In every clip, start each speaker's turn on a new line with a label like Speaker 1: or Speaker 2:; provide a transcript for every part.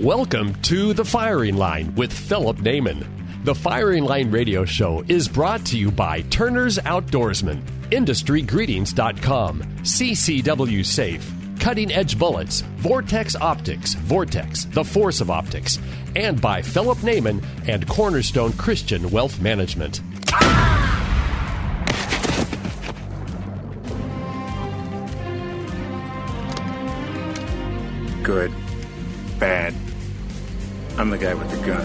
Speaker 1: Welcome to The Firing Line with Philip Naiman. The Firing Line radio show is brought to you by Turner's Outdoorsman, IndustryGreetings.com, CCW Safe, Cutting Edge Bullets, Vortex Optics, Vortex, The Force of Optics, and by Philip Naiman and Cornerstone Christian Wealth Management.
Speaker 2: Good. Bad. I'm the guy with the gun.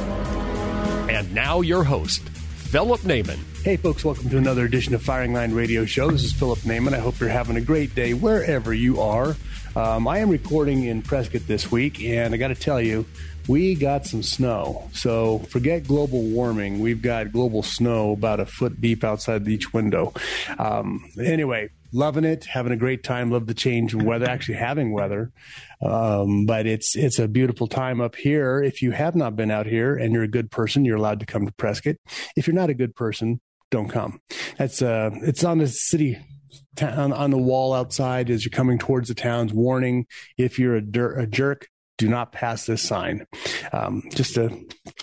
Speaker 1: And now your host, Philip Naiman.
Speaker 3: Hey, folks, welcome to another edition of Firing Line Radio Show. This is Philip Naiman. I hope you're having a great day wherever you are. Um, I am recording in Prescott this week, and I got to tell you, we got some snow. So forget global warming. We've got global snow about a foot deep outside each window. Um, anyway, loving it, having a great time. Love the change in weather, actually having weather. Um, but it's it's a beautiful time up here. If you have not been out here and you're a good person, you're allowed to come to Prescott. If you're not a good person, don't come. That's uh, it's on the city on, on the wall outside as you're coming towards the town's warning. If you're a, dir- a jerk, do not pass this sign. Um, just a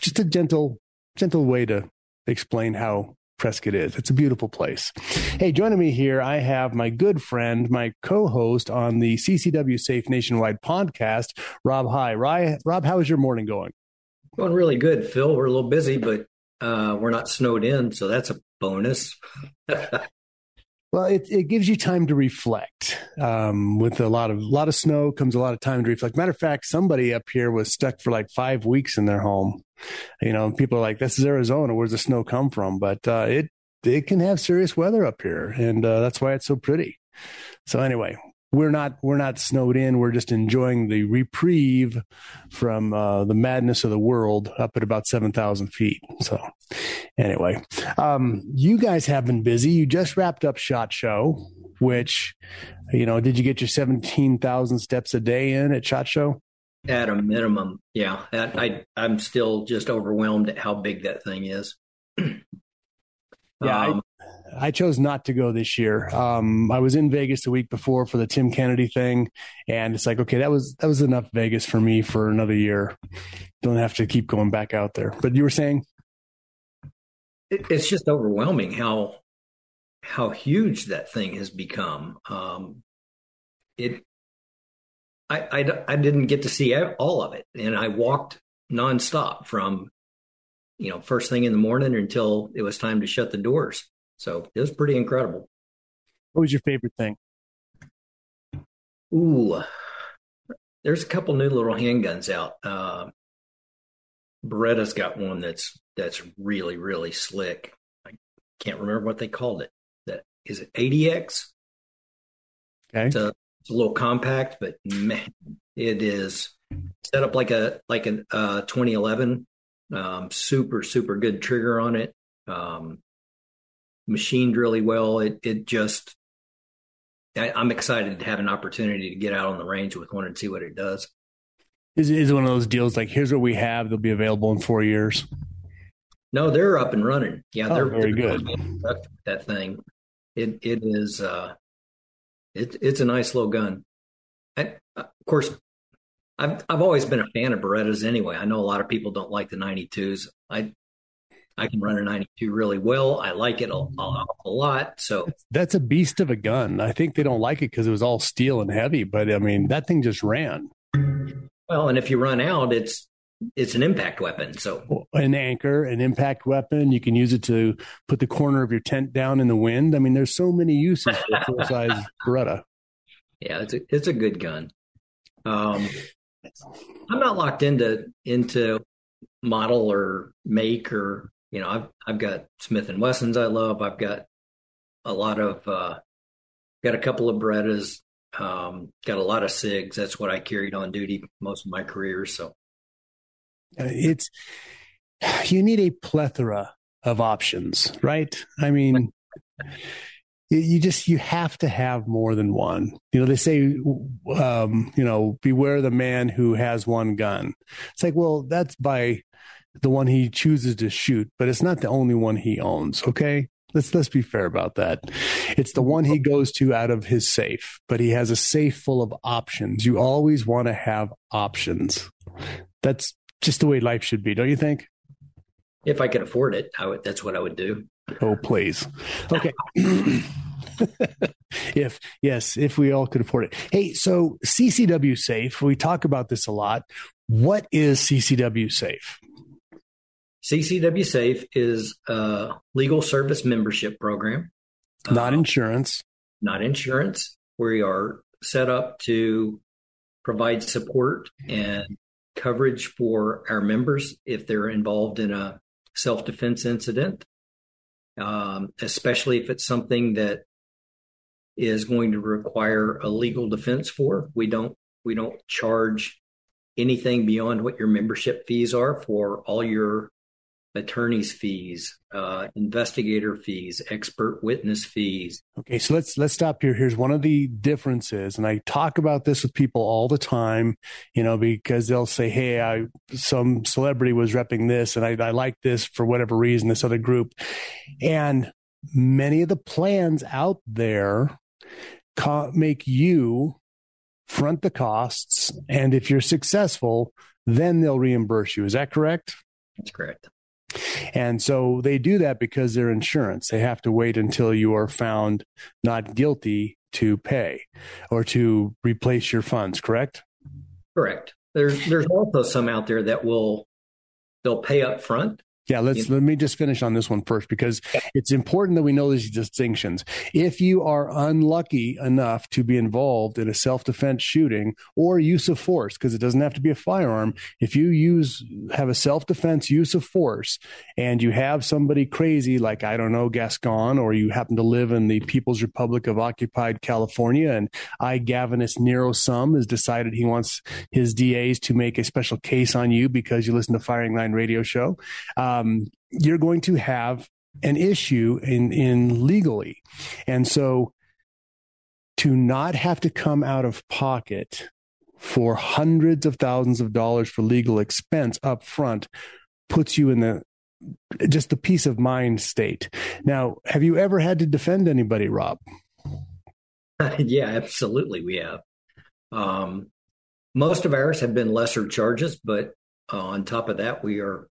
Speaker 3: just a gentle gentle way to explain how Prescott is. It's a beautiful place. Hey, joining me here, I have my good friend, my co-host on the CCW Safe Nationwide podcast, Rob High. Rob, how is your morning going?
Speaker 4: Going really good, Phil. We're a little busy, but uh, we're not snowed in, so that's a bonus.
Speaker 3: Well, it, it gives you time to reflect. Um, with a lot of a lot of snow comes a lot of time to reflect. Matter of fact, somebody up here was stuck for like five weeks in their home. You know, people are like, "This is Arizona. Where's the snow come from?" But uh, it it can have serious weather up here, and uh, that's why it's so pretty. So anyway, we're not we're not snowed in. We're just enjoying the reprieve from uh, the madness of the world up at about seven thousand feet. So, anyway, um, you guys have been busy. You just wrapped up Shot Show, which you know, did you get your seventeen thousand steps a day in at Shot Show?
Speaker 4: At a minimum, yeah. I I'm still just overwhelmed at how big that thing is.
Speaker 3: Yeah, um, I, chose not to go this year. Um, I was in Vegas the week before for the Tim Kennedy thing, and it's like, okay, that was that was enough Vegas for me for another year. Don't have to keep going back out there. But you were saying
Speaker 4: it's just overwhelming how how huge that thing has become. Um, it, I, I I didn't get to see all of it, and I walked nonstop from you know, first thing in the morning until it was time to shut the doors. So it was pretty incredible.
Speaker 3: What was your favorite thing?
Speaker 4: Ooh, there's a couple new little handguns out. Uh, Beretta's got one that's that's really really slick. I can't remember what they called it. That is it ADX.
Speaker 3: Okay,
Speaker 4: it's a, it's a little compact, but man, it is set up like a like a uh, 2011 um, super, super good trigger on it. Um, machined really well. It it just I, am excited to have an opportunity to get out on the range with one and see what it does.
Speaker 3: Is is one of those deals like here's what we have? They'll be available in four years.
Speaker 4: No, they're up and running. Yeah,
Speaker 3: oh,
Speaker 4: they're
Speaker 3: very
Speaker 4: they're
Speaker 3: good.
Speaker 4: That thing, it it is. Uh, it it's a nice little gun. And of course, I've I've always been a fan of Berettas anyway. I know a lot of people don't like the 92s. I I can run a 92 really well. I like it a, lot. So
Speaker 3: that's a beast of a gun. I think they don't like it because it was all steel and heavy, but I mean that thing just ran.
Speaker 4: Well, and if you run out, it's it's an impact weapon. So
Speaker 3: an anchor, an impact weapon. You can use it to put the corner of your tent down in the wind. I mean, there's so many uses for a full size Beretta.
Speaker 4: Yeah, it's a it's a good gun. Um, I'm not locked into into model or make or you know I've I've got Smith and Wessons I love. I've got a lot of uh, got a couple of Berettas. Um, got a lot of SIGs. That's what I carried on duty most of my career. So
Speaker 3: uh, it's you need a plethora of options, right? I mean, you just you have to have more than one. You know, they say, um, you know, beware the man who has one gun. It's like, well, that's by the one he chooses to shoot, but it's not the only one he owns. Okay, let's let's be fair about that. It's the one he goes to out of his safe, but he has a safe full of options. You always want to have options. That's just the way life should be, don't you think?
Speaker 4: If I could afford it, I would. That's what I would do.
Speaker 3: Oh, please. Okay. if yes, if we all could afford it. Hey, so CCW Safe, we talk about this a lot. What is CCW Safe?
Speaker 4: CCW Safe is a legal service membership program.
Speaker 3: Not uh, insurance.
Speaker 4: Not insurance. We are set up to provide support and coverage for our members if they're involved in a self defense incident, um, especially if it's something that is going to require a legal defense for. We don't we don't charge anything beyond what your membership fees are for all your attorney's fees, uh, investigator fees, expert witness fees.
Speaker 3: Okay, so let's let's stop here. Here's one of the differences, and I talk about this with people all the time. You know, because they'll say, "Hey, I some celebrity was repping this, and I, I like this for whatever reason." This other group, and many of the plans out there make you front the costs, and if you're successful, then they'll reimburse you. Is that correct?
Speaker 4: That's correct.
Speaker 3: And so they do that because they're insurance. They have to wait until you are found not guilty to pay or to replace your funds, correct?
Speaker 4: Correct. There's there's also some out there that will they'll pay up front
Speaker 3: yeah, let's let me just finish on this one first because it's important that we know these distinctions. If you are unlucky enough to be involved in a self-defense shooting or use of force, because it doesn't have to be a firearm, if you use have a self-defense use of force and you have somebody crazy like I don't know Gascon, or you happen to live in the People's Republic of Occupied California, and I Gavinus Nero Sum has decided he wants his DAs to make a special case on you because you listen to Firing Line Radio Show. Uh, um, you're going to have an issue in, in legally. And so to not have to come out of pocket for hundreds of thousands of dollars for legal expense up front puts you in the just the peace of mind state. Now, have you ever had to defend anybody, Rob?
Speaker 4: yeah, absolutely. We have. Um, most of ours have been lesser charges, but uh, on top of that, we are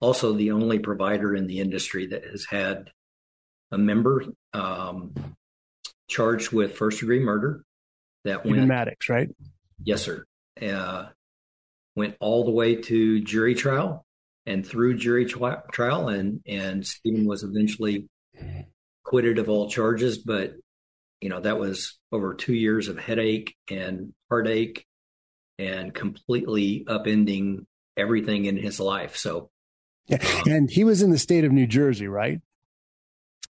Speaker 4: also the only provider in the industry that has had a member um, charged with first degree murder.
Speaker 3: That went Maddox, right?
Speaker 4: Yes, sir. Uh, went all the way to jury trial and through jury tri- trial, and and Stephen was eventually acquitted of all charges. But you know that was over two years of headache and heartache, and completely upending everything in his life. So
Speaker 3: yeah. And he was in the state of New Jersey, right?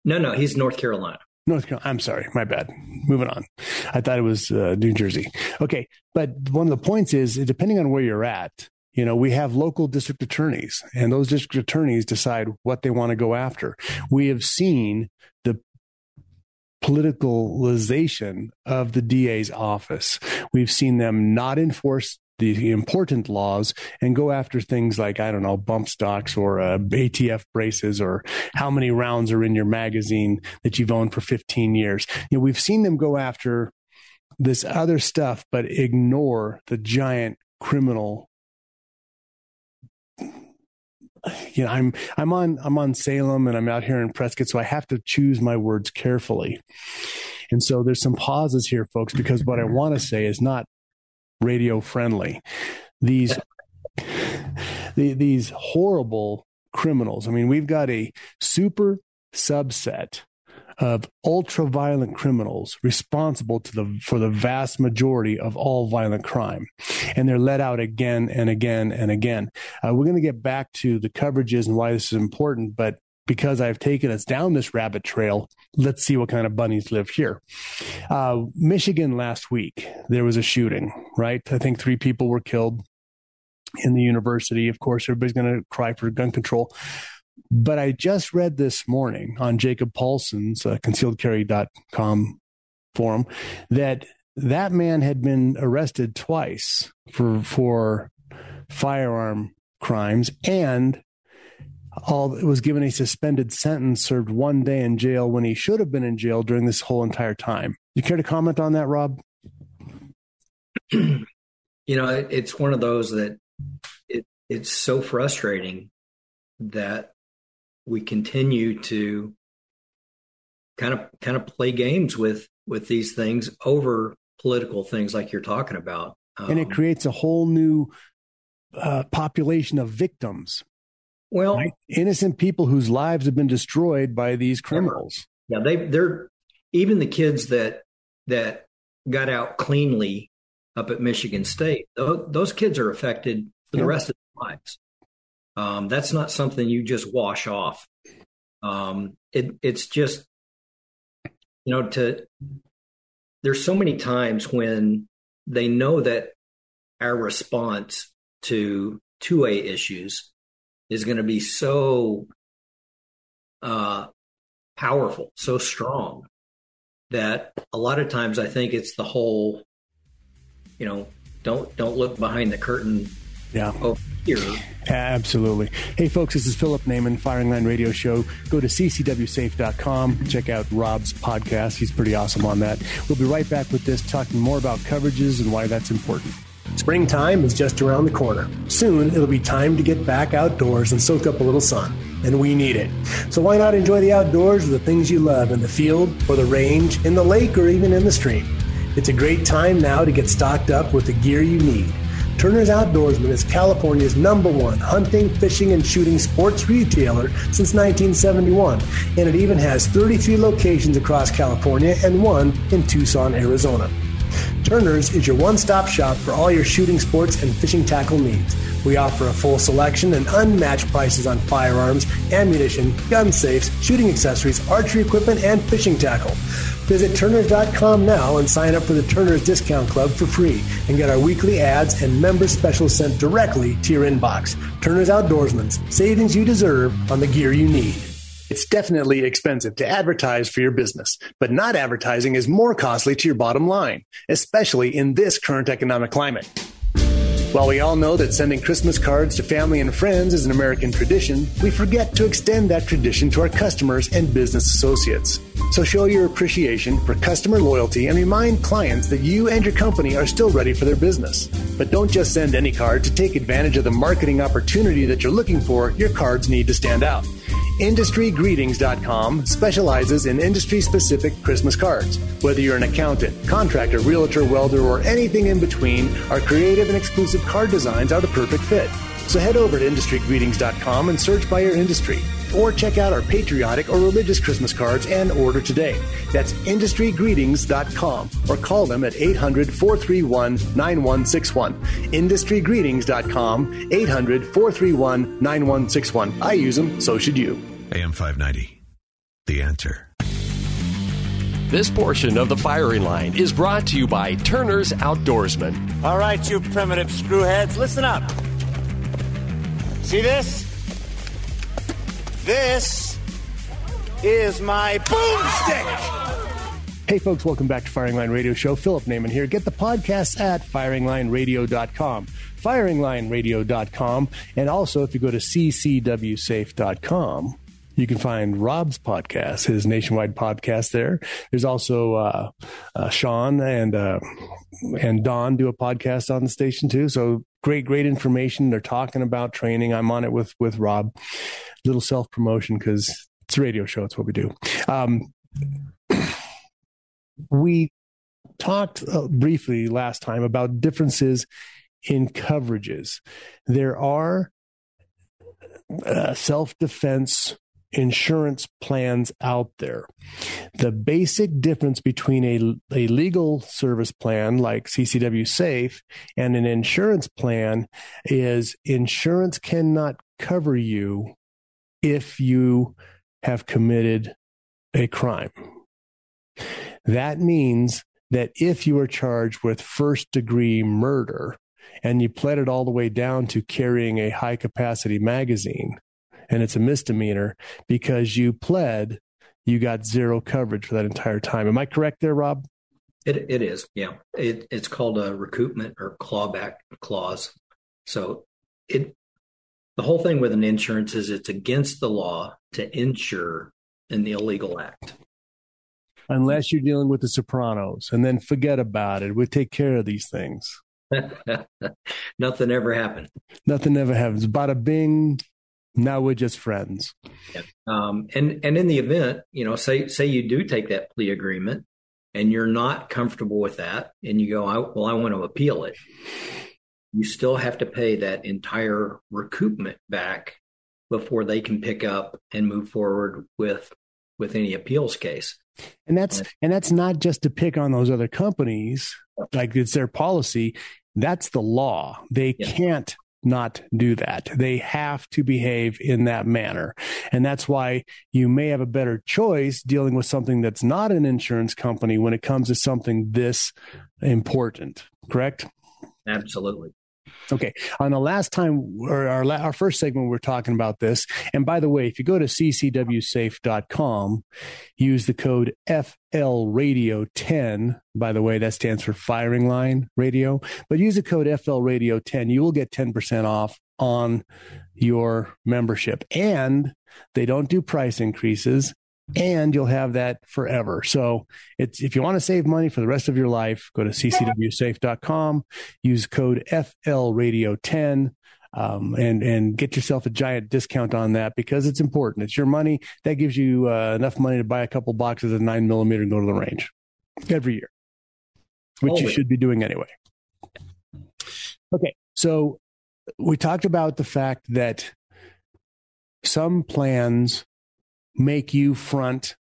Speaker 4: No, no, he's North Carolina.
Speaker 3: North Carolina. I'm sorry, my bad. Moving on. I thought it was uh, New Jersey. Okay, but one of the points is depending on where you're at, you know, we have local district attorneys, and those district attorneys decide what they want to go after. We have seen the politicalization of the DA's office. We've seen them not enforce the important laws and go after things like I don't know bump stocks or uh, ATF braces or how many rounds are in your magazine that you've owned for 15 years. You know, we've seen them go after this other stuff, but ignore the giant criminal. You know, I'm I'm on I'm on Salem and I'm out here in Prescott, so I have to choose my words carefully. And so there's some pauses here, folks, because what I want to say is not radio friendly. These the, these horrible criminals. I mean, we've got a super subset of ultra violent criminals responsible to the for the vast majority of all violent crime and they're let out again and again and again uh, we're going to get back to the coverages and why this is important but because I've taken us down this rabbit trail, let's see what kind of bunnies live here. Uh, Michigan last week, there was a shooting, right? I think three people were killed in the university. Of course, everybody's going to cry for gun control. But I just read this morning on Jacob Paulsen's uh, concealedcarry.com forum that that man had been arrested twice for for firearm crimes and all was given a suspended sentence, served one day in jail when he should have been in jail during this whole entire time. You care to comment on that, Rob?
Speaker 4: you know, it, it's one of those that it it's so frustrating that we continue to kind of kind of play games with with these things over political things like you're talking about
Speaker 3: um, and it um, creates a whole new uh, population of victims
Speaker 4: well, right?
Speaker 3: innocent people whose lives have been destroyed by these criminals.
Speaker 4: Yeah, they they're even the kids that that got out cleanly up at Michigan State. Those, those kids are affected for the rest of their lives. Um, that's not something you just wash off. Um, it, it's just you know to there's so many times when they know that our response to 2A issues is going to be so uh, powerful, so strong that a lot of times I think it's the whole, you know, don't don't look behind the curtain.
Speaker 3: Yeah.
Speaker 4: Over here.
Speaker 3: Absolutely. Hey, folks, this is Philip Naiman, Firing Line Radio Show. Go to ccwsafe.com. Check out Rob's podcast. He's pretty awesome on that. We'll be right back with this, talking more about coverages and why that's important. Springtime is just around the corner. Soon it'll be time to get back outdoors and soak up a little sun, and we need it. So why not enjoy the outdoors with the things you love in the field or the range, in the lake, or even in the stream? It's a great time now to get stocked up with the gear you need. Turner's Outdoorsman is California's number one hunting, fishing, and shooting sports retailer since 1971, and it even has 33 locations across California and one in Tucson, Arizona. Turner's is your one stop shop for all your shooting sports and fishing tackle needs. We offer a full selection and unmatched prices on firearms, ammunition, gun safes, shooting accessories, archery equipment, and fishing tackle. Visit Turners.com now and sign up for the Turners Discount Club for free and get our weekly ads and member specials sent directly to your inbox. Turner's Outdoorsman, savings you deserve on the gear you need. It's definitely expensive to advertise for your business, but not advertising is more costly to your bottom line, especially in this current economic climate. While we all know that sending Christmas cards to family and friends is an American tradition, we forget to extend that tradition to our customers and business associates. So show your appreciation for customer loyalty and remind clients that you and your company are still ready for their business. But don't just send any card to take advantage of the marketing opportunity that you're looking for. Your cards need to stand out. IndustryGreetings.com specializes in industry specific Christmas cards. Whether you're an accountant, contractor, realtor, welder, or anything in between, our creative and exclusive card designs are the perfect fit. So head over to IndustryGreetings.com and search by your industry. Or check out our patriotic or religious Christmas cards and order today. That's IndustryGreetings.com or call them at 800 431 9161. IndustryGreetings.com, 800 431 9161. I use them, so should you.
Speaker 5: AM 590. The answer.
Speaker 1: This portion of the firing line is brought to you by Turner's Outdoorsman.
Speaker 6: All right, you primitive screwheads, listen up. See this? This is my boomstick.
Speaker 3: Hey, folks, welcome back to Firing Line Radio Show. Philip Naiman here. Get the podcast at firinglineradio.com firinglineradio.com. And also, if you go to ccwsafe.com, you can find Rob's podcast, his nationwide podcast there. There's also uh, uh, Sean and uh, and Don do a podcast on the station too. So great, great information. They're talking about training. I'm on it with with Rob. Little self promotion because it's a radio show. It's what we do. Um, we talked uh, briefly last time about differences in coverages. There are uh, self defense insurance plans out there. The basic difference between a, a legal service plan like CCW Safe and an insurance plan is insurance cannot cover you if you have committed a crime. That means that if you are charged with first degree murder and you pled it all the way down to carrying a high capacity magazine, and it's a misdemeanor because you pled, you got zero coverage for that entire time. Am I correct there, Rob?
Speaker 4: It, it is, yeah. It, it's called a recoupment or clawback clause. So it the whole thing with an insurance is it's against the law to insure an illegal act.
Speaker 3: Unless you're dealing with the Sopranos, and then forget about it. We take care of these things.
Speaker 4: Nothing ever happened.
Speaker 3: Nothing ever happens. Bada bing. Now we're just friends.
Speaker 4: Yeah. Um, and and in the event, you know, say say you do take that plea agreement, and you're not comfortable with that, and you go, I, well, I want to appeal it you still have to pay that entire recoupment back before they can pick up and move forward with with any appeals case.
Speaker 3: And that's and that's not just to pick on those other companies, like it's their policy. That's the law. They yeah. can't not do that. They have to behave in that manner. And that's why you may have a better choice dealing with something that's not an insurance company when it comes to something this important, correct?
Speaker 4: Absolutely.
Speaker 3: Okay. On the last time, or our, our first segment, we are talking about this. And by the way, if you go to ccwsafe.com, use the code FLRadio10. By the way, that stands for Firing Line Radio. But use the code FLRadio10. You will get 10% off on your membership. And they don't do price increases and you'll have that forever. So it's if you want to save money for the rest of your life, go to ccwsafe.com, use code FLRadio10. Um, and and get yourself a giant discount on that because it's important. It's your money that gives you uh, enough money to buy a couple boxes of nine millimeter and go to the range every year, which Always. you should be doing anyway. Okay, so we talked about the fact that some plans make you front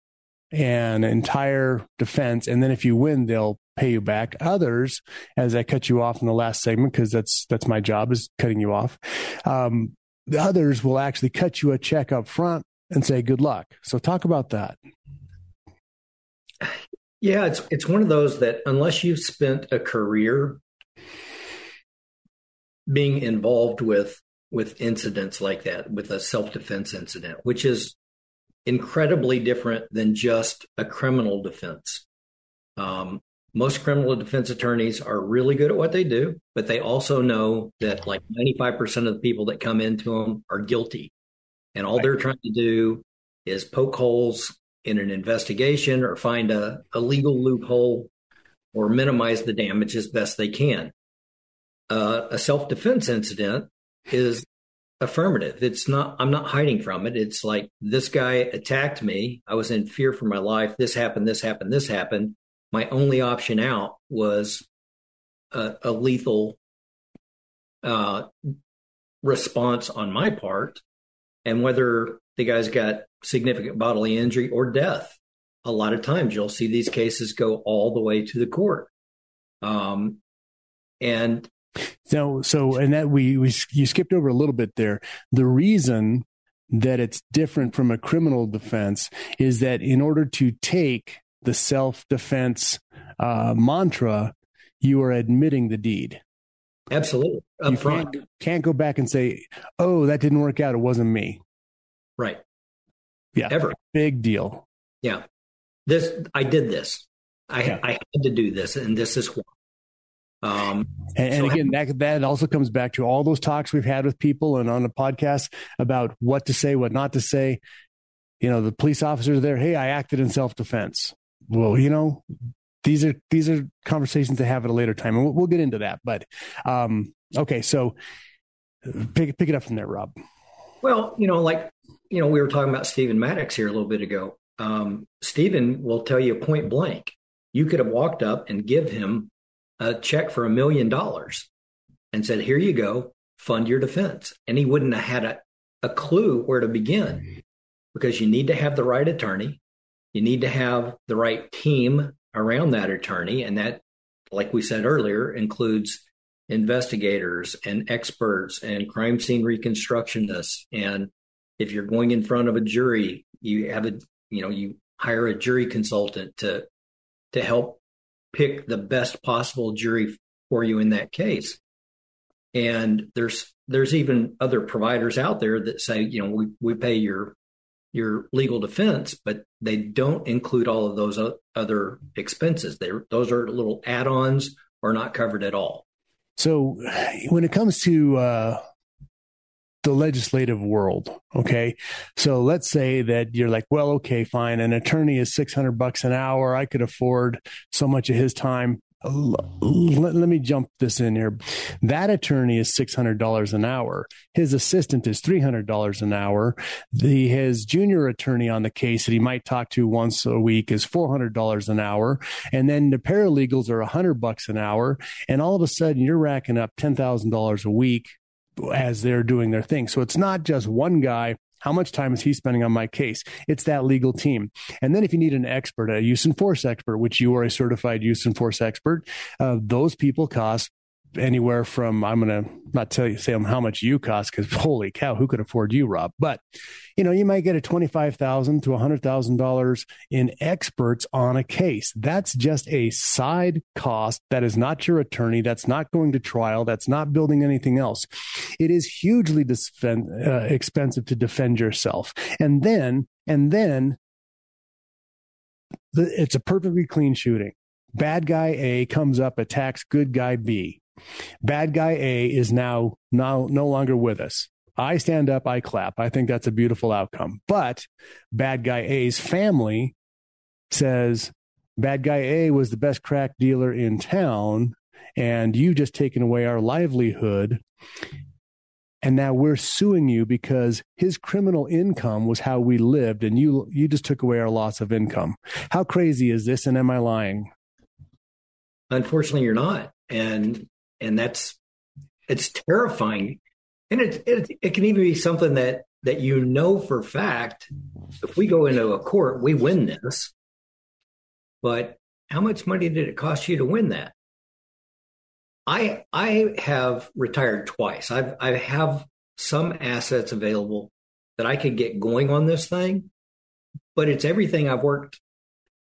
Speaker 3: an entire defense. And then if you win, they'll pay you back. Others, as I cut you off in the last segment, because that's that's my job is cutting you off. Um, the others will actually cut you a check up front and say good luck. So talk about that.
Speaker 4: Yeah, it's it's one of those that unless you've spent a career being involved with with incidents like that, with a self defense incident, which is incredibly different than just a criminal defense. Um, most criminal defense attorneys are really good at what they do, but they also know that like 95% of the people that come into them are guilty. And all right. they're trying to do is poke holes in an investigation or find a, a legal loophole or minimize the damage as best they can. Uh, a self defense incident is affirmative. It's not, I'm not hiding from it. It's like this guy attacked me. I was in fear for my life. This happened, this happened, this happened. My only option out was a, a lethal uh, response on my part. And whether the guy's got significant bodily injury or death, a lot of times you'll see these cases go all the way to the court. Um, and
Speaker 3: so, so, and that we, we, you skipped over a little bit there. The reason that it's different from a criminal defense is that in order to take the self defense uh, mantra, you are admitting the deed.
Speaker 4: Absolutely.
Speaker 3: Up you front. Can't, can't go back and say, oh, that didn't work out. It wasn't me.
Speaker 4: Right.
Speaker 3: Yeah.
Speaker 4: Ever.
Speaker 3: Big deal.
Speaker 4: Yeah. This, I did this. I, yeah. I had to do this, and this is why.
Speaker 3: Um, and, and so again, that that also comes back to all those talks we've had with people and on the podcast about what to say, what not to say. You know, the police officers there. Hey, I acted in self defense. Well, you know, these are these are conversations to have at a later time, and we'll, we'll get into that. But um, okay, so pick pick it up from there, Rob.
Speaker 4: Well, you know, like you know, we were talking about Stephen Maddox here a little bit ago. Um, Stephen will tell you point blank. You could have walked up and give him a check for a million dollars and said, Here you go, fund your defense. And he wouldn't have had a, a clue where to begin because you need to have the right attorney. You need to have the right team around that attorney. And that, like we said earlier, includes investigators and experts and crime scene reconstructionists and if you're going in front of a jury, you have a you know you hire a jury consultant to to help pick the best possible jury for you in that case. And there's there's even other providers out there that say, you know, we, we pay your your legal defense, but they don't include all of those other expenses. They those are little add-ons or not covered at all.
Speaker 3: So when it comes to uh, the legislative world, okay, so let's say that you're like, well, okay, fine, an attorney is six hundred bucks an hour. I could afford so much of his time let, let, me jump this in here. That attorney is six hundred dollars an hour. His assistant is three hundred dollars an hour. The his junior attorney on the case that he might talk to once a week is four hundred dollars an hour, and then the paralegals are a hundred bucks an hour. And all of a sudden, you're racking up ten thousand dollars a week as they're doing their thing. So it's not just one guy how much time is he spending on my case? It's that legal team. And then if you need an expert, a use and force expert, which you are a certified use and force expert, uh, those people cost anywhere from I'm to not tell you say how much you cost because holy cow, who could afford you, Rob? But you know, you might get a twenty five thousand to a hundred thousand dollars in experts on a case. That's just a side cost. That is not your attorney. That's not going to trial. That's not building anything else. It is hugely defend, uh, expensive to defend yourself, and then and then the, it's a perfectly clean shooting. Bad guy A comes up, attacks good guy B Bad guy A is now now no longer with us. I stand up, I clap. I think that's a beautiful outcome. But bad guy A's family says bad guy A was the best crack dealer in town and you just taken away our livelihood and now we're suing you because his criminal income was how we lived and you you just took away our loss of income how crazy is this and am i lying
Speaker 4: unfortunately you're not and and that's it's terrifying. And it, it it can even be something that that you know for fact if we go into a court we win this. But how much money did it cost you to win that? I i have retired twice. I've i have some assets available that i could get going on this thing but it's everything i've worked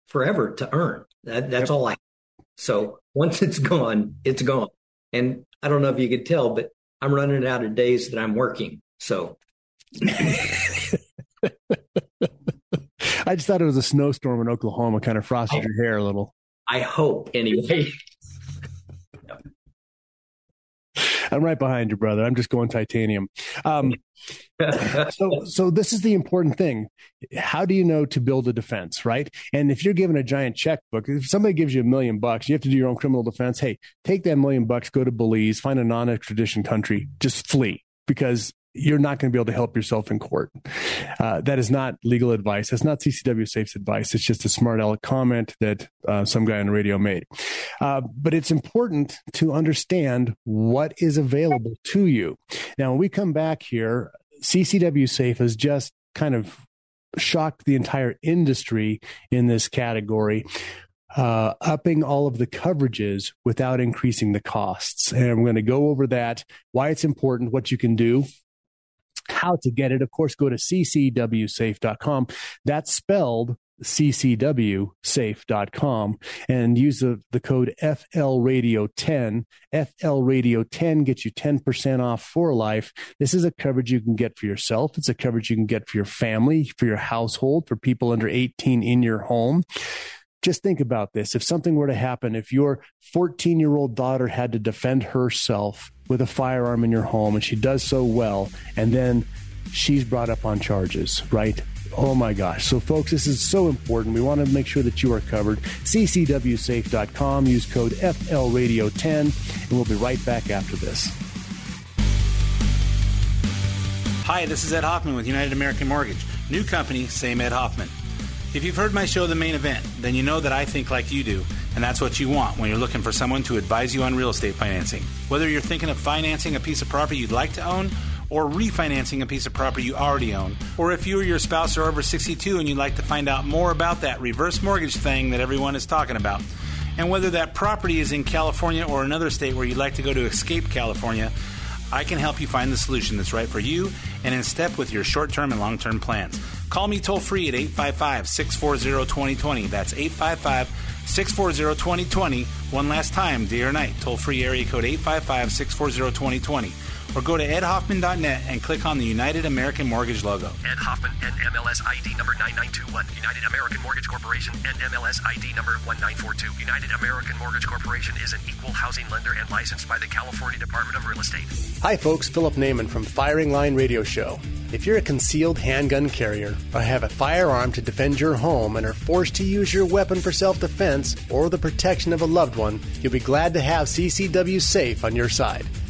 Speaker 4: forever to earn. That, that's all i Have. so once it's gone it's gone and I don't know if you could tell, but I'm running out of days that I'm working. So
Speaker 3: I just thought it was a snowstorm in Oklahoma, kind of frosted I, your hair a little.
Speaker 4: I hope anyway.
Speaker 3: I'm right behind you, brother. I'm just going titanium. Um, so, so this is the important thing. How do you know to build a defense, right? And if you're given a giant checkbook, if somebody gives you a million bucks, you have to do your own criminal defense. Hey, take that million bucks, go to Belize, find a non-extradition country, just flee because you're not going to be able to help yourself in court. Uh, that is not legal advice. That's not CCW Safe's advice. It's just a smart aleck comment that uh, some guy on the radio made. Uh, but it's important to understand what is available to you. Now, when we come back here, CCW Safe has just kind of shocked the entire industry in this category. Uh, upping all of the coverages without increasing the costs. And I'm going to go over that, why it's important, what you can do, how to get it, of course, go to ccwsafe.com. That's spelled ccwsafe.com and use the, the code FLRadio10. FLRadio10 gets you 10% off for life. This is a coverage you can get for yourself. It's a coverage you can get for your family, for your household, for people under 18 in your home just think about this. If something were to happen, if your 14 year old daughter had to defend herself with a firearm in your home and she does so well, and then she's brought up on charges, right? Oh my gosh. So, folks, this is so important. We want to make sure that you are covered. CCWSafe.com. Use code FLRadio10, and we'll be right back after this.
Speaker 7: Hi, this is Ed Hoffman with United American Mortgage. New company, same Ed Hoffman. If you've heard my show, The Main Event, then you know that I think like you do, and that's what you want when you're looking for someone to advise you on real estate financing. Whether you're thinking of financing a piece of property you'd like to own, or refinancing a piece of property you already own, or if you or your spouse are over 62 and you'd like to find out more about that reverse mortgage thing that everyone is talking about, and whether that property is in California or another state where you'd like to go to escape California, I can help you find the solution that's right for you and in step with your short term and long term plans. Call me toll free at 855 640 2020. That's 855 640 2020. One last time, day or night, toll free area code 855 640 2020 or go to edhoffman.net and click on the United American Mortgage logo.
Speaker 8: Ed Hoffman, NMLS ID number 9921. United American Mortgage Corporation, NMLS ID number 1942. United American Mortgage Corporation is an equal housing lender and licensed by the California Department of Real Estate.
Speaker 3: Hi, folks. Philip Naiman from Firing Line Radio Show. If you're a concealed handgun carrier or have a firearm to defend your home and are forced to use your weapon for self defense or the protection of a loved one, you'll be glad to have CCW Safe on your side.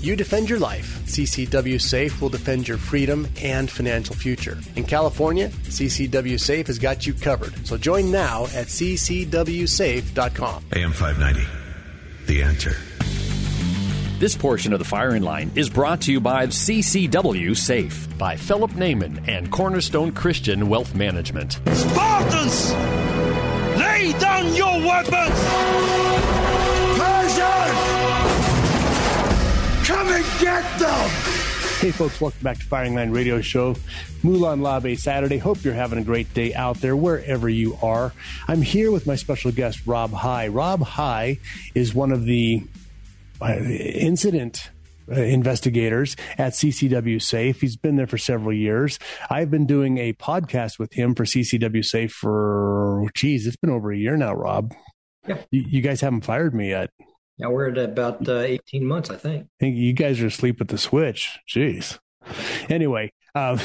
Speaker 3: You defend your life. CCW Safe will defend your freedom and financial future. In California, CCW Safe has got you covered. So join now at ccwsafe.com.
Speaker 5: AM 590. The answer.
Speaker 1: This portion of the firing line is brought to you by CCW Safe by Philip Naiman and Cornerstone Christian Wealth Management.
Speaker 6: Spartans! Lay down your weapons! Come and get them!
Speaker 3: Hey, folks, welcome back to Firing Line Radio Show. Molon Labe Saturday. Hope you're having a great day out there wherever you are. I'm here with my special guest, Rob High. Rob High is one of the uh, incident uh, investigators at CCW Safe. He's been there for several years. I've been doing a podcast with him for CCW Safe for, geez, it's been over a year now, Rob.
Speaker 4: Yeah.
Speaker 3: You, you guys haven't fired me yet.
Speaker 4: Now we're at about uh, 18 months, I think.
Speaker 3: I think you guys are asleep at the switch. Jeez. Anyway, um,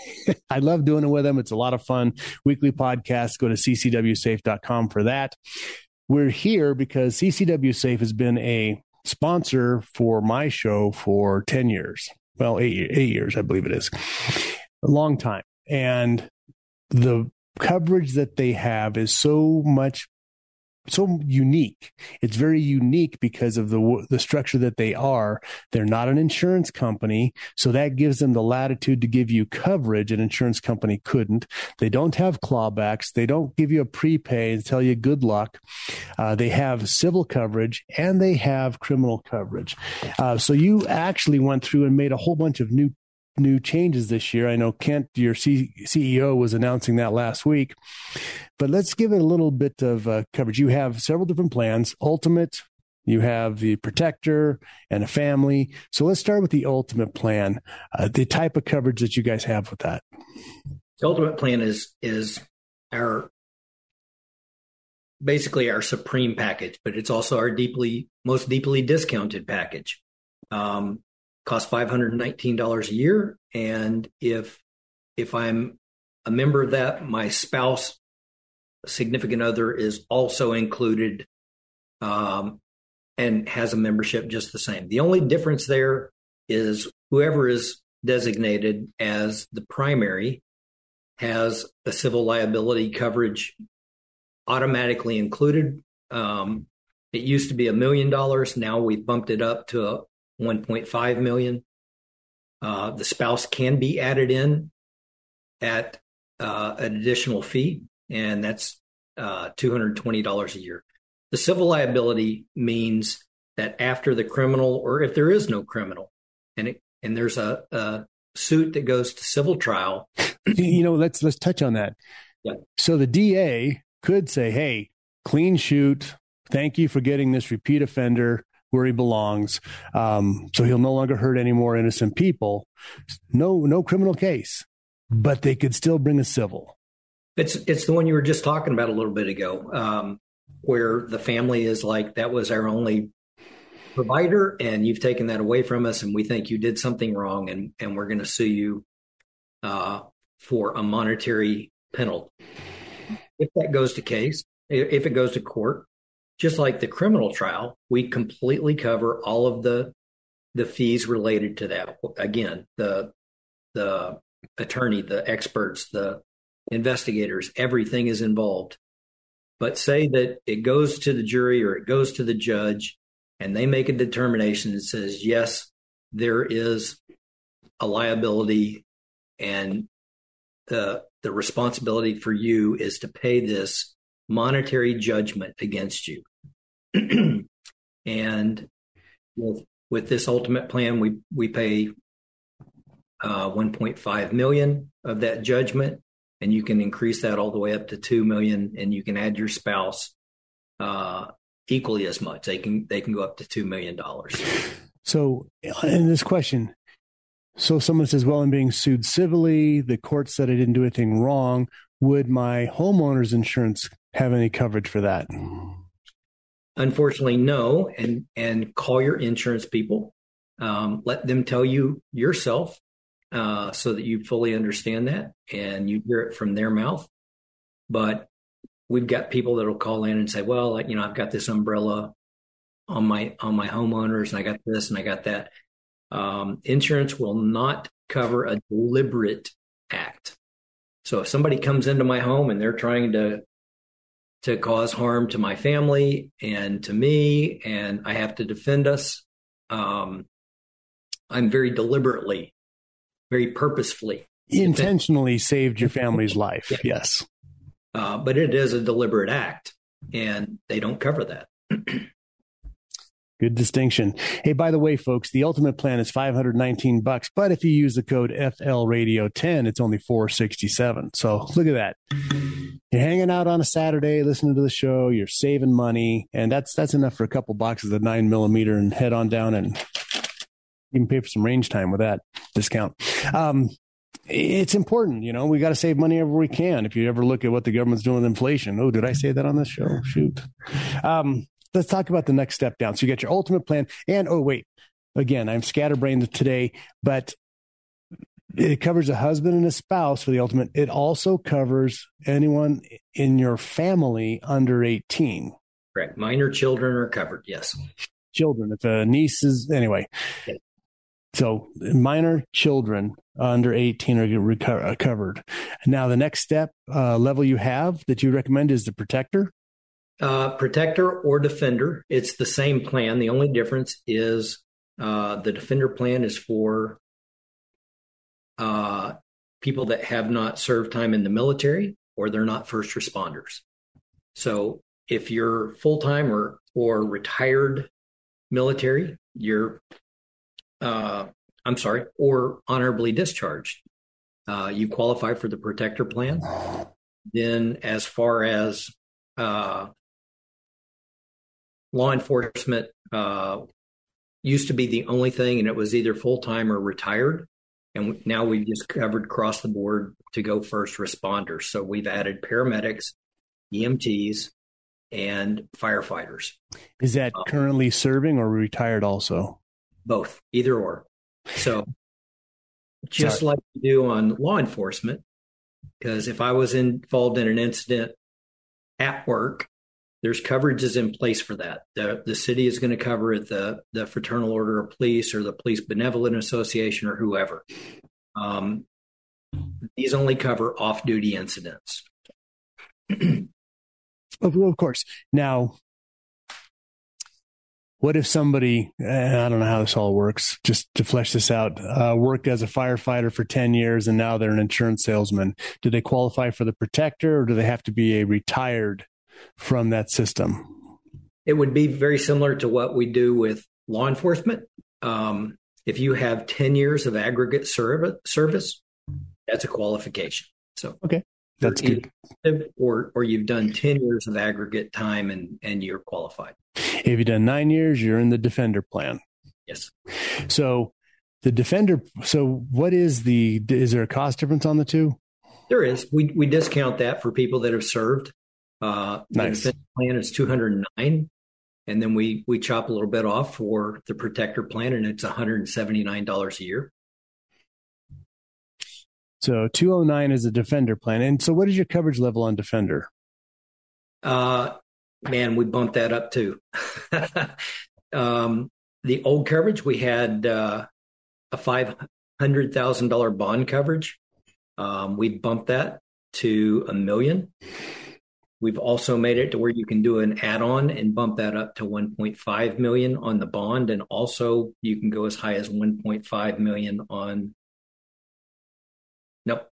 Speaker 3: I love doing it with them. It's a lot of fun. Weekly podcast. Go to ccwsafe.com for that. We're here because CCW Safe has been a sponsor for my show for 10 years. Well, eight, eight years, I believe it is. A long time. And the coverage that they have is so much so unique. It's very unique because of the the structure that they are. They're not an insurance company, so that gives them the latitude to give you coverage an insurance company couldn't. They don't have clawbacks. They don't give you a prepay and tell you good luck. Uh, they have civil coverage and they have criminal coverage. Uh, so you actually went through and made a whole bunch of new new changes this year. I know Kent, your C- CEO, was announcing that last week. But let's give it a little bit of uh, coverage. You have several different plans Ultimate, you have the Protector, and a family. So let's start with the Ultimate plan, uh, the type of coverage that you guys have with that.
Speaker 4: The Ultimate plan is is our basically our supreme package, but it's also our deeply most deeply discounted package. Um, costs five hundred nineteen dollars a year, and if if I'm a member of that, my spouse, significant other, is also included, um, and has a membership just the same. The only difference there is whoever is designated as the primary has a civil liability coverage automatically included. Um, it used to be a million dollars. Now we've bumped it up to 1.5 million. Uh, the spouse can be added in at uh, an additional fee, and that's uh, $220 a year. The civil liability means that after the criminal, or if there is no criminal, and it, and there's a, a suit that goes to civil trial.
Speaker 3: you know, let's let's touch on that.
Speaker 4: Yeah.
Speaker 3: So the DA could say, "Hey, clean shoot. Thank you for getting this repeat offender where he belongs. Um, so he'll no longer hurt any more innocent people. No, no criminal case, but they could still bring a civil.
Speaker 4: It's it's the one you were just talking about a little bit ago, um, where the family is like that was our only provider, and you've taken that away from us, and we think you did something wrong, and and we're going to sue you uh, for a monetary penalty. If that goes to case, if it goes to court, just like the criminal trial, we completely cover all of the the fees related to that. Again, the the attorney, the experts, the investigators, everything is involved. But say that it goes to the jury or it goes to the judge and they make a determination that says, yes, there is a liability and the the responsibility for you is to pay this monetary judgment against you. and with, with this ultimate plan, we we pay uh, 1.5 million of that judgment, and you can increase that all the way up to two million, and you can add your spouse uh, equally as much. They can they can go up to two million dollars.
Speaker 3: So, in this question, so someone says, "Well, I'm being sued civilly. The court said I didn't do anything wrong. Would my homeowner's insurance have any coverage for that?"
Speaker 4: Unfortunately, no. And and call your insurance people. Um, let them tell you yourself, uh, so that you fully understand that and you hear it from their mouth. But we've got people that'll call in and say, "Well, you know, I've got this umbrella on my on my homeowners, and I got this and I got that." Um, insurance will not cover a deliberate act. So if somebody comes into my home and they're trying to to cause harm to my family and to me, and I have to defend us, um, I'm very deliberately, very purposefully,
Speaker 3: intentionally saved your family's life. Yeah. Yes,
Speaker 4: uh, but it is a deliberate act, and they don't cover that.
Speaker 3: Good distinction. Hey, by the way, folks, the ultimate plan is 519 bucks, but if you use the code FL Radio 10, it's only 467. So look at that. You're hanging out on a Saturday, listening to the show, you're saving money, and that's that's enough for a couple boxes of nine millimeter and head on down and you can pay for some range time with that discount. Um, it's important, you know, we got to save money everywhere we can. If you ever look at what the government's doing with inflation, oh, did I say that on this show? Shoot. Um, let's talk about the next step down. So you get your ultimate plan. And oh, wait, again, I'm scatterbrained today, but it covers a husband and a spouse for the ultimate. It also covers anyone in your family under 18.
Speaker 4: Correct. Minor children are covered. Yes.
Speaker 3: Children. If a niece is, anyway. So minor children under 18 are uh, covered. Now, the next step uh, level you have that you recommend is the protector.
Speaker 4: Uh, protector or defender, it's the same plan. The only difference is uh, the defender plan is for uh, people that have not served time in the military or they're not first responders. So if you're full time or, or retired military, you're, uh, I'm sorry, or honorably discharged, uh, you qualify for the protector plan. Then, as far as uh, law enforcement uh, used to be the only thing, and it was either full time or retired. And now we've just covered across the board to go first responders. So we've added paramedics, EMTs, and firefighters.
Speaker 3: Is that um, currently serving or retired also?
Speaker 4: Both, either or. So just Sorry. like you do on law enforcement, because if I was involved in an incident at work there's coverages in place for that. The, the city is going to cover it, the, the Fraternal Order of Police or the Police Benevolent Association or whoever. Um, these only cover off duty incidents.
Speaker 3: of course. Now, what if somebody, I don't know how this all works, just to flesh this out, uh, worked as a firefighter for 10 years and now they're an insurance salesman? Do they qualify for the protector or do they have to be a retired from that system?
Speaker 4: It would be very similar to what we do with law enforcement. Um, if you have 10 years of aggregate service, that's a qualification. So,
Speaker 3: okay, that's good.
Speaker 4: Or, or you've done 10 years of aggregate time and, and you're qualified.
Speaker 3: If you've done nine years, you're in the defender plan.
Speaker 4: Yes.
Speaker 3: So, the defender, so what is the, is there a cost difference on the two?
Speaker 4: There is. We, we discount that for people that have served. Uh,
Speaker 3: nice.
Speaker 4: The plan is 209 and then we we chop a little bit off for the protector plan and it's $179 a year
Speaker 3: so 209 is a defender plan and so what is your coverage level on defender
Speaker 4: uh man, we bumped that up too. um, the old coverage, we had uh, a five hundred thousand dollar bond coverage. Um, we bumped that to a million. We've also made it to where you can do an add-on and bump that up to 1.5 million on the bond, and also you can go as high as 1.5 million on. Nope,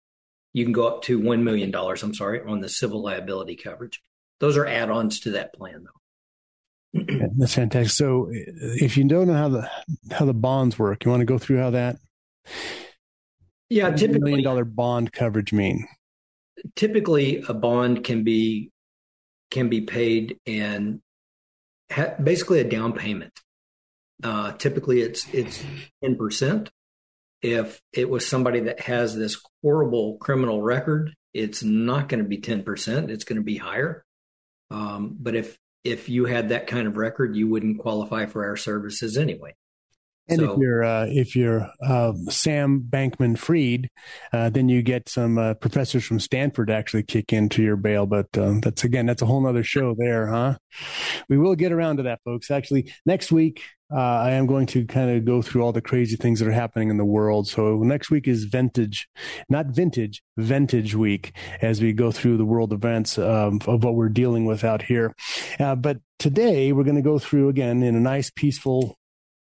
Speaker 4: you can go up to one million dollars. I'm sorry on the civil liability coverage. Those are add-ons to that plan, though.
Speaker 3: That's fantastic. So, uh, if you don't know how the how the bonds work, you want to go through how that.
Speaker 4: Yeah, typically
Speaker 3: million dollar bond coverage mean.
Speaker 4: Typically, a bond can be can be paid in ha- basically a down payment. Uh, typically, it's it's ten percent. If it was somebody that has this horrible criminal record, it's not going to be ten percent. It's going to be higher. Um, but if if you had that kind of record, you wouldn't qualify for our services anyway.
Speaker 3: And so, if you're uh, if you're uh, Sam Bankman-Fried, uh, then you get some uh, professors from Stanford to actually kick into your bail. But um, that's again that's a whole other show there, huh? We will get around to that, folks. Actually, next week uh, I am going to kind of go through all the crazy things that are happening in the world. So next week is vintage, not vintage, vintage week as we go through the world events um, of what we're dealing with out here. Uh, but today we're going to go through again in a nice, peaceful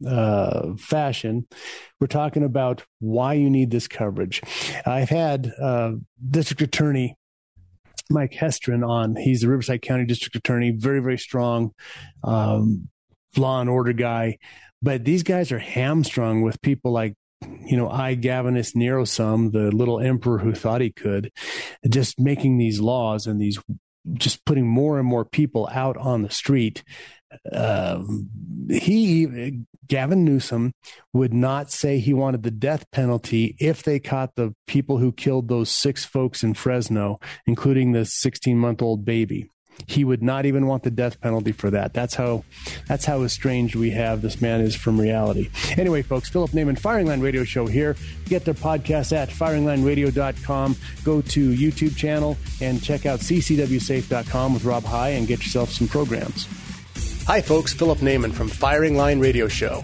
Speaker 3: uh, fashion. We're talking about why you need this coverage. I've had uh, District Attorney Mike Hestrin on. He's the Riverside County District Attorney, very, very strong um, law and order guy. But these guys are hamstrung with people like you know, I Gavinus Nerosum, the little emperor who thought he could, just making these laws and these just putting more and more people out on the street. Uh, he Gavin Newsom would not say he wanted the death penalty if they caught the people who killed those six folks in Fresno, including the 16 month old baby. He would not even want the death penalty for that. That's how that's how estranged we have this man is from reality. Anyway, folks, Philip Naiman, Firing Line Radio Show here. Get their podcast at firinglineradio.com. Go to YouTube channel and check out ccwsafe.com with Rob High and get yourself some programs. Hi, folks. Philip Naiman from Firing Line Radio Show.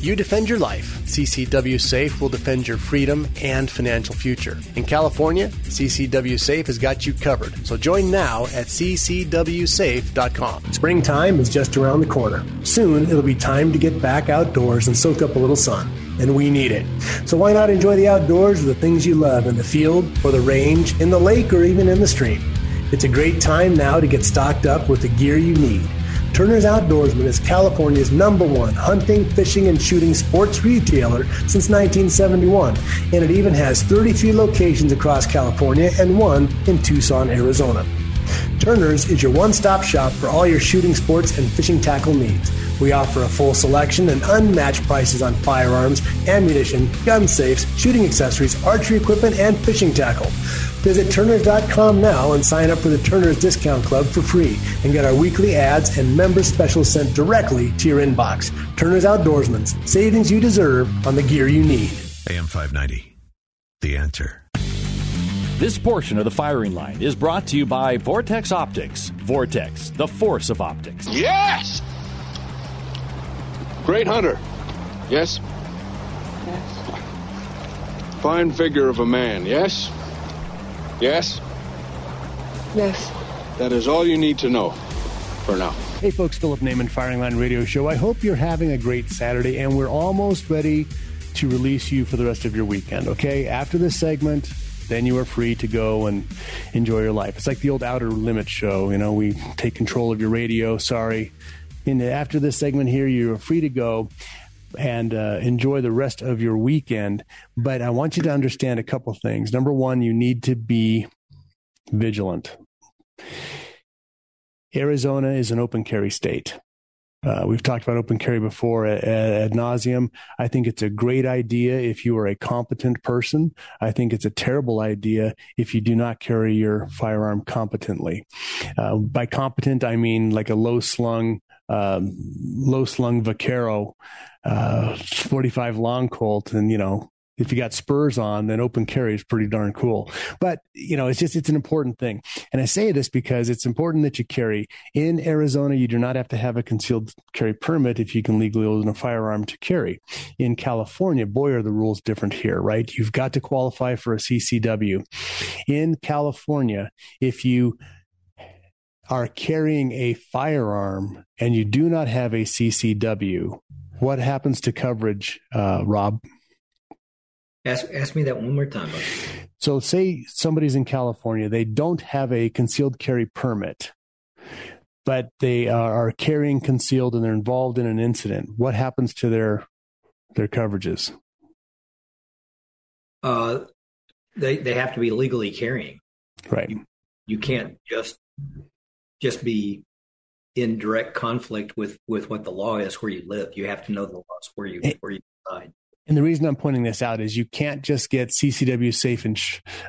Speaker 3: You defend your life. CCW Safe will defend your freedom and financial future. In California, CCW Safe has got you covered. So join now at ccwsafe.com. Springtime is just around the corner. Soon it'll be time to get back outdoors and soak up a little sun. And we need it. So why not enjoy the outdoors with the things you love in the field or the range, in the lake, or even in the stream? It's a great time now to get stocked up with the gear you need. Turner's Outdoorsman is California's number one hunting, fishing, and shooting sports retailer since 1971, and it even has 33 locations across California and one in Tucson, Arizona. Turner's is your one stop shop for all your shooting sports and fishing tackle needs. We offer a full selection and unmatched prices on firearms, ammunition, gun safes, shooting accessories, archery equipment, and fishing tackle. Visit Turners.com now and sign up for the Turners Discount Club for free and get our weekly ads and member specials sent directly to your inbox. Turner's Outdoorsman, savings you deserve on the gear you need.
Speaker 5: AM 590, The Answer.
Speaker 9: This portion of the firing line is brought to you by Vortex Optics. Vortex, the force of optics.
Speaker 10: Yes! Great hunter. Yes?
Speaker 11: Yes.
Speaker 10: Fine figure of a man, yes? Yes?
Speaker 11: Yes.
Speaker 10: That is all you need to know for now.
Speaker 3: Hey, folks, Philip Naiman, Firing Line Radio Show. I hope you're having a great Saturday, and we're almost ready to release you for the rest of your weekend, okay? After this segment, then you are free to go and enjoy your life. It's like the old Outer Limits show. You know, we take control of your radio. Sorry. And after this segment here, you're free to go and uh, enjoy the rest of your weekend. But I want you to understand a couple things. Number one, you need to be vigilant. Arizona is an open carry state. Uh, we've talked about open carry before ad, ad nauseum. I think it's a great idea if you are a competent person. I think it's a terrible idea if you do not carry your firearm competently. Uh, by competent, I mean like a low slung, um, low slung Vaquero, uh, 45 long Colt, and you know if you got spurs on, then open carry is pretty darn cool. But, you know, it's just, it's an important thing. And I say this because it's important that you carry. In Arizona, you do not have to have a concealed carry permit if you can legally own a firearm to carry. In California, boy, are the rules different here, right? You've got to qualify for a CCW. In California, if you are carrying a firearm and you do not have a CCW, what happens to coverage, uh, Rob?
Speaker 4: Ask, ask me that one more time. Buddy.
Speaker 3: So, say somebody's in California, they don't have a concealed carry permit, but they are carrying concealed and they're involved in an incident. What happens to their their coverages?
Speaker 4: Uh, they they have to be legally carrying.
Speaker 3: Right.
Speaker 4: You, you can't just just be in direct conflict with with what the law is where you live. You have to know the laws where you where you reside.
Speaker 3: And the reason I'm pointing this out is you can't just get CCW safe and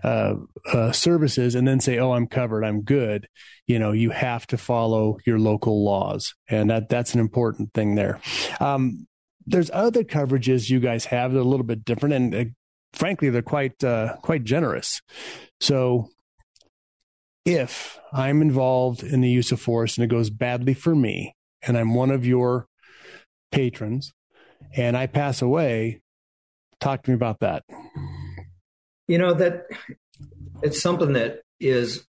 Speaker 3: uh, uh, services and then say, "Oh, I'm covered, I'm good." You know, you have to follow your local laws, and that that's an important thing there. Um, there's other coverages you guys have that are a little bit different, and uh, frankly, they're quite uh, quite generous. So, if I'm involved in the use of force and it goes badly for me, and I'm one of your patrons, and I pass away, Talk to me about that.
Speaker 4: You know that it's something that is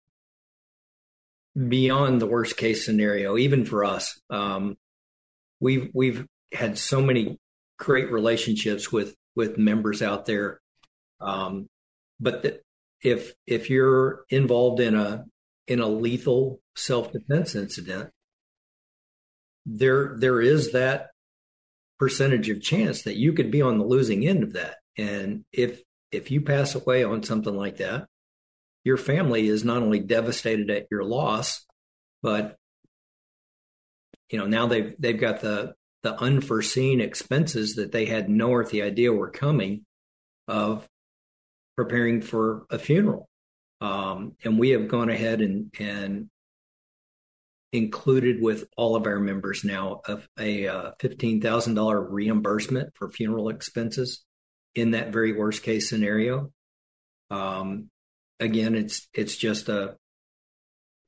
Speaker 4: beyond the worst case scenario, even for us. Um, we've we've had so many great relationships with with members out there, um, but the, if if you're involved in a in a lethal self defense incident, there there is that percentage of chance that you could be on the losing end of that. And if if you pass away on something like that, your family is not only devastated at your loss, but you know now they've they've got the the unforeseen expenses that they had no earthly idea were coming of preparing for a funeral. Um, and we have gone ahead and and included with all of our members now of a uh, $15,000 reimbursement for funeral expenses in that very worst case scenario. Um, again, it's it's just a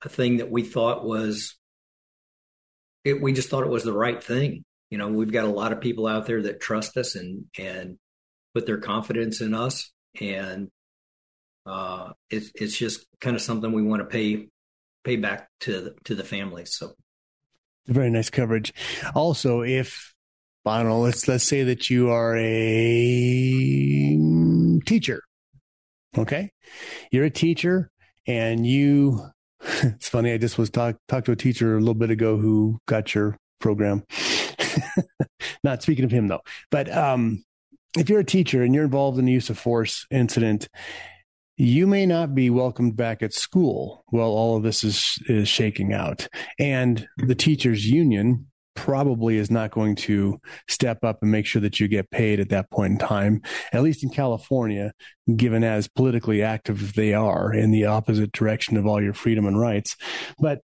Speaker 4: a thing that we thought was it, we just thought it was the right thing. You know, we've got a lot of people out there that trust us and and put their confidence in us, and uh, it's it's just kind of something we want to pay pay back to the, to the families. So
Speaker 3: very nice coverage. Also, if I don't know, let's let's say that you are a teacher. Okay, you're a teacher, and you. It's funny. I just was talk talked to a teacher a little bit ago who got your program. Not speaking of him though, but um, if you're a teacher and you're involved in the use of force incident, you may not be welcomed back at school while all of this is is shaking out. And the teachers union probably is not going to step up and make sure that you get paid at that point in time at least in california given as politically active they are in the opposite direction of all your freedom and rights. But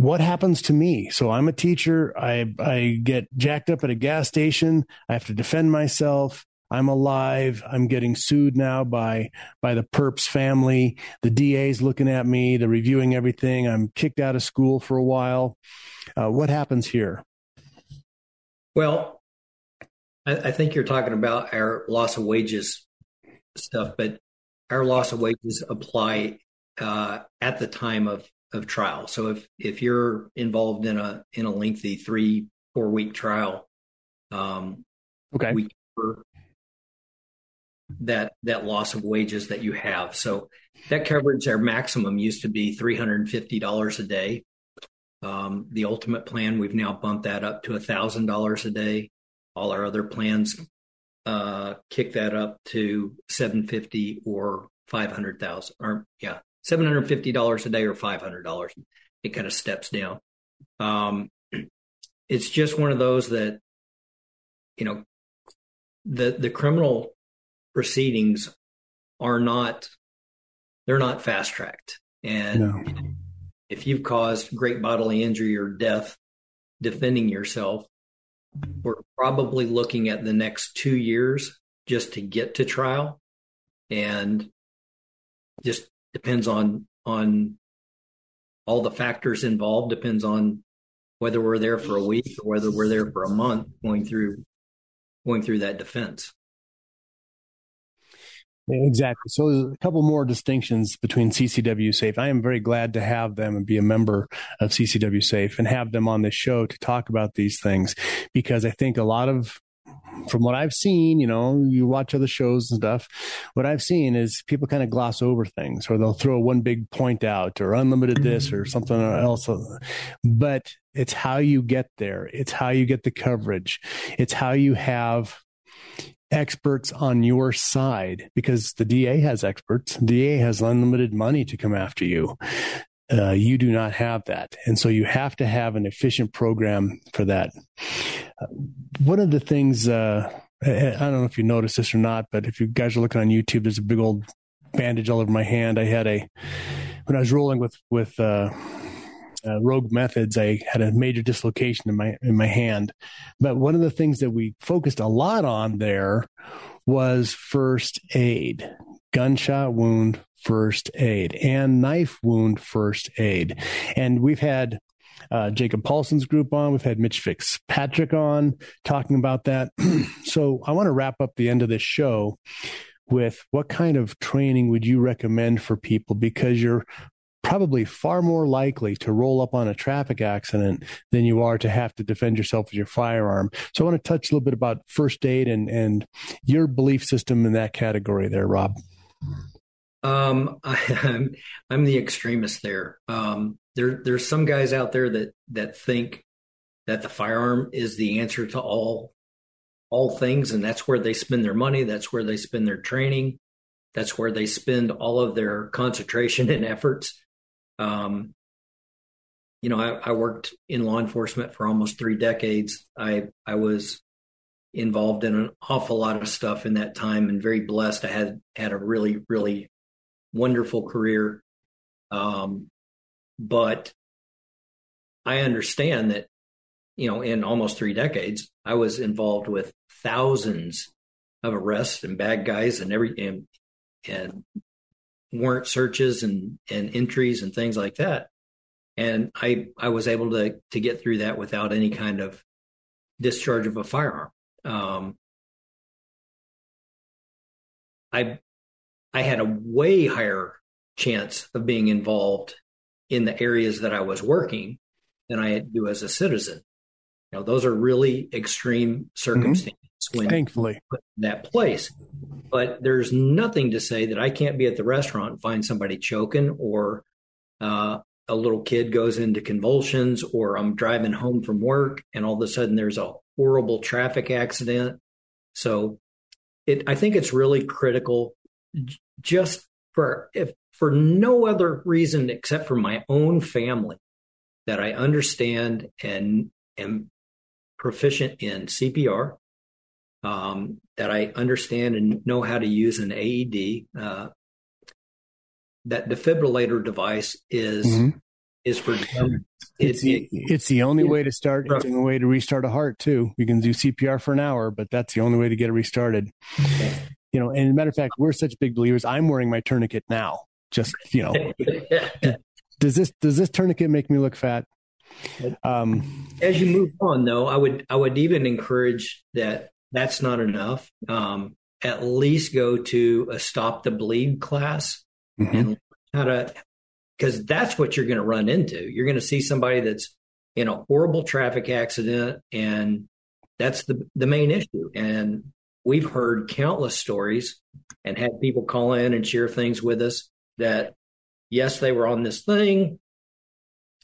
Speaker 3: what happens to me so i'm a teacher i i get jacked up at a gas station i have to defend myself I'm alive. I'm getting sued now by by the perps family. The DA's looking at me. They're reviewing everything. I'm kicked out of school for a while. Uh, what happens here?
Speaker 4: Well, I, I think you're talking about our loss of wages stuff, but our loss of wages apply uh, at the time of of trial. So if if you're involved in a in a lengthy three four week trial, um,
Speaker 3: okay,
Speaker 4: we cover that that loss of wages that you have. So that coverage, our maximum used to be three hundred and fifty dollars a day. Um, the ultimate plan, we've now bumped that up to thousand dollars a day. All our other plans uh, kick that up to seven fifty or five hundred thousand, or yeah, seven hundred fifty dollars a day or five hundred dollars. It kind of steps down. Um, it's just one of those that, you know, the the criminal proceedings are not they're not fast tracked, and no. if you've caused great bodily injury or death defending yourself, we're probably looking at the next two years just to get to trial, and just depends on on all the factors involved. Depends on whether we're there for a week or whether we're there for a month going through going through that defense.
Speaker 3: Exactly. So there's a couple more distinctions between CCW Safe. I am very glad to have them and be a member of CCW Safe and have them on this show to talk about these things because I think a lot of from what I've seen, you know, you watch other shows and stuff. What I've seen is people kind of gloss over things, or they'll throw one big point out, or unlimited this, or mm-hmm. something else. But it's how you get there. It's how you get the coverage. It's how you have experts on your side because the DA has experts. The DA has unlimited money to come after you. Uh, you do not have that. And so you have to have an efficient program for that. Uh, one of the things, uh, I don't know if you noticed this or not, but if you guys are looking on YouTube, there's a big old bandage all over my hand. I had a, when I was rolling with, with, uh, uh, rogue methods, I had a major dislocation in my in my hand. But one of the things that we focused a lot on there was first aid, gunshot wound first aid, and knife wound first aid. And we've had uh, Jacob Paulsen's group on. We've had Mitch Fitzpatrick on talking about that. so I want to wrap up the end of this show with what kind of training would you recommend for people because you're probably far more likely to roll up on a traffic accident than you are to have to defend yourself with your firearm. So I want to touch a little bit about first aid and and your belief system in that category there, Rob.
Speaker 4: Um, I, am I'm the extremist there. Um, there there's some guys out there that that think that the firearm is the answer to all all things, and that's where they spend their money. That's where they spend their training. That's where they spend all of their concentration and efforts. Um, you know, I, I, worked in law enforcement for almost three decades. I I was involved in an awful lot of stuff in that time, and very blessed. I had had a really really wonderful career. Um, but I understand that, you know, in almost three decades, I was involved with thousands of arrests and bad guys and every and, and warrant searches and, and entries and things like that. And I, I was able to, to get through that without any kind of discharge of a firearm. Um, I, I had a way higher chance of being involved in the areas that I was working than I do as a citizen. You know, those are really extreme circumstances
Speaker 3: mm-hmm. when thankfully
Speaker 4: that place. But there's nothing to say that I can't be at the restaurant and find somebody choking or uh, a little kid goes into convulsions or I'm driving home from work and all of a sudden there's a horrible traffic accident. So it I think it's really critical just for if for no other reason except for my own family that I understand and am proficient in CPR um, that I understand and know how to use an AED. Uh, that defibrillator device is mm-hmm. is for
Speaker 3: it's, the, it's the only way to start. It's the only way to restart a heart too. You can do CPR for an hour, but that's the only way to get it restarted. You know, and matter of fact, we're such big believers. I'm wearing my tourniquet now. Just you know, does this does this tourniquet make me look fat?
Speaker 4: Um, As you move on, though, I would I would even encourage that that's not enough. Um, at least go to a stop the bleed class mm-hmm. and how to, because that's what you're going to run into. You're going to see somebody that's in a horrible traffic accident, and that's the the main issue. And we've heard countless stories and had people call in and share things with us that yes, they were on this thing.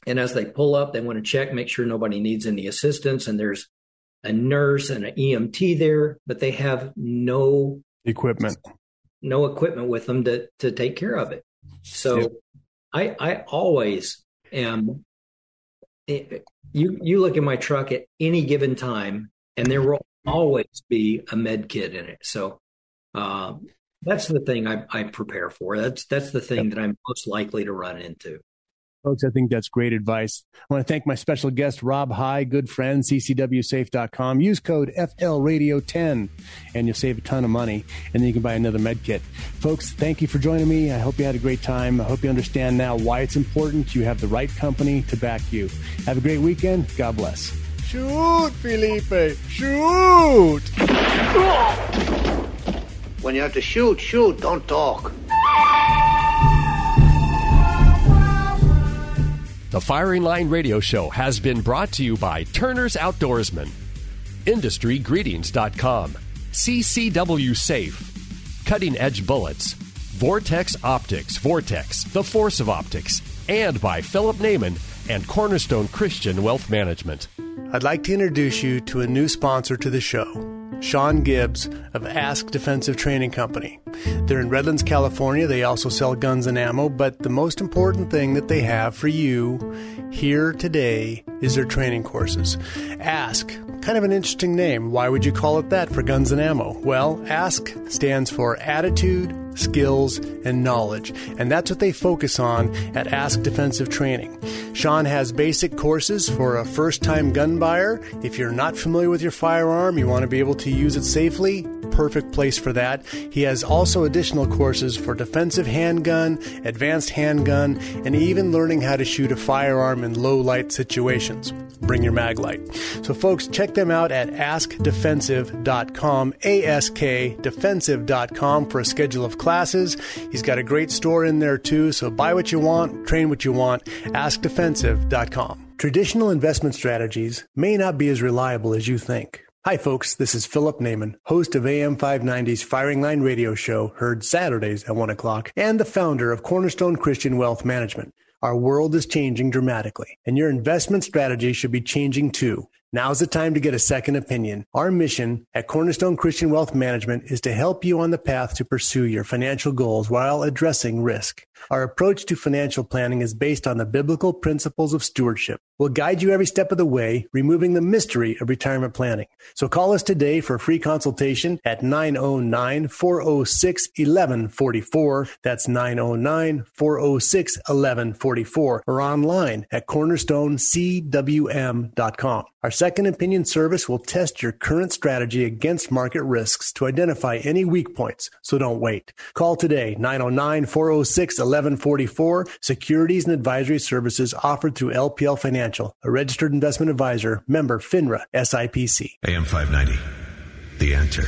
Speaker 4: And as they pull up, they want to check, make sure nobody needs any assistance. And there's a nurse and an EMT there, but they have no
Speaker 3: equipment,
Speaker 4: no equipment with them to, to take care of it. So yep. I, I always am. Eh, you, you look at my truck at any given time and there will always be a med kit in it. So, um, that's the thing I, I, prepare for. That's that's the thing that I'm most likely to run into.
Speaker 3: Folks, I think that's great advice. I want to thank my special guest, Rob High, good friend, ccwsafe.com. Use code FLRadio10 and you'll save a ton of money. And then you can buy another med kit. Folks, thank you for joining me. I hope you had a great time. I hope you understand now why it's important you have the right company to back you. Have a great weekend. God bless.
Speaker 12: Shoot, Felipe! Shoot!
Speaker 13: When you have to shoot, shoot, don't talk.
Speaker 1: The Firing Line Radio Show has been brought to you by Turner's Outdoorsman, IndustryGreetings.com, CCW Safe, Cutting Edge Bullets, Vortex Optics, Vortex, the Force of Optics, and by Philip Naiman and Cornerstone Christian Wealth Management.
Speaker 3: I'd like to introduce you to a new sponsor to the show. Sean Gibbs of Ask Defensive Training Company. They're in Redlands, California. They also sell guns and ammo, but the most important thing that they have for you here today is their training courses. Ask, kind of an interesting name. Why would you call it that for guns and ammo? Well, Ask stands for Attitude, skills, and knowledge. And that's what they focus on at Ask Defensive Training. Sean has basic courses for a first time gun buyer. If you're not familiar with your firearm, you want to be able to use it safely, perfect place for that. He has also additional courses for defensive handgun, advanced handgun, and even learning how to shoot a firearm in low light situations. Bring your mag light. So, folks, check them out at askdefensive.com, A S K defensive.com for a schedule of classes. He's got a great store in there too, so buy what you want, train what you want. AskDefensive.com. Traditional investment strategies may not be as reliable as you think. Hi, folks. This is Philip Naiman, host of AM 590's Firing Line Radio Show, heard Saturdays at 1 o'clock, and the founder of Cornerstone Christian Wealth Management. Our world is changing dramatically, and your investment strategy should be changing too. Now's the time to get a second opinion. Our mission at Cornerstone Christian Wealth Management is to help you on the path to pursue your financial goals while addressing risk. Our approach to financial planning is based on the biblical principles of stewardship. We'll guide you every step of the way, removing the mystery of retirement planning. So call us today for a free consultation at 909-406-1144. That's 909-406-1144 or online at cornerstonecwm.com. Our second opinion service will test your current strategy against market risks to identify any weak points. So don't wait. Call today 909-406-1144. Securities and advisory services offered through LPL Financial, a registered investment advisor, member FINRA SIPC.
Speaker 5: AM 590. The answer.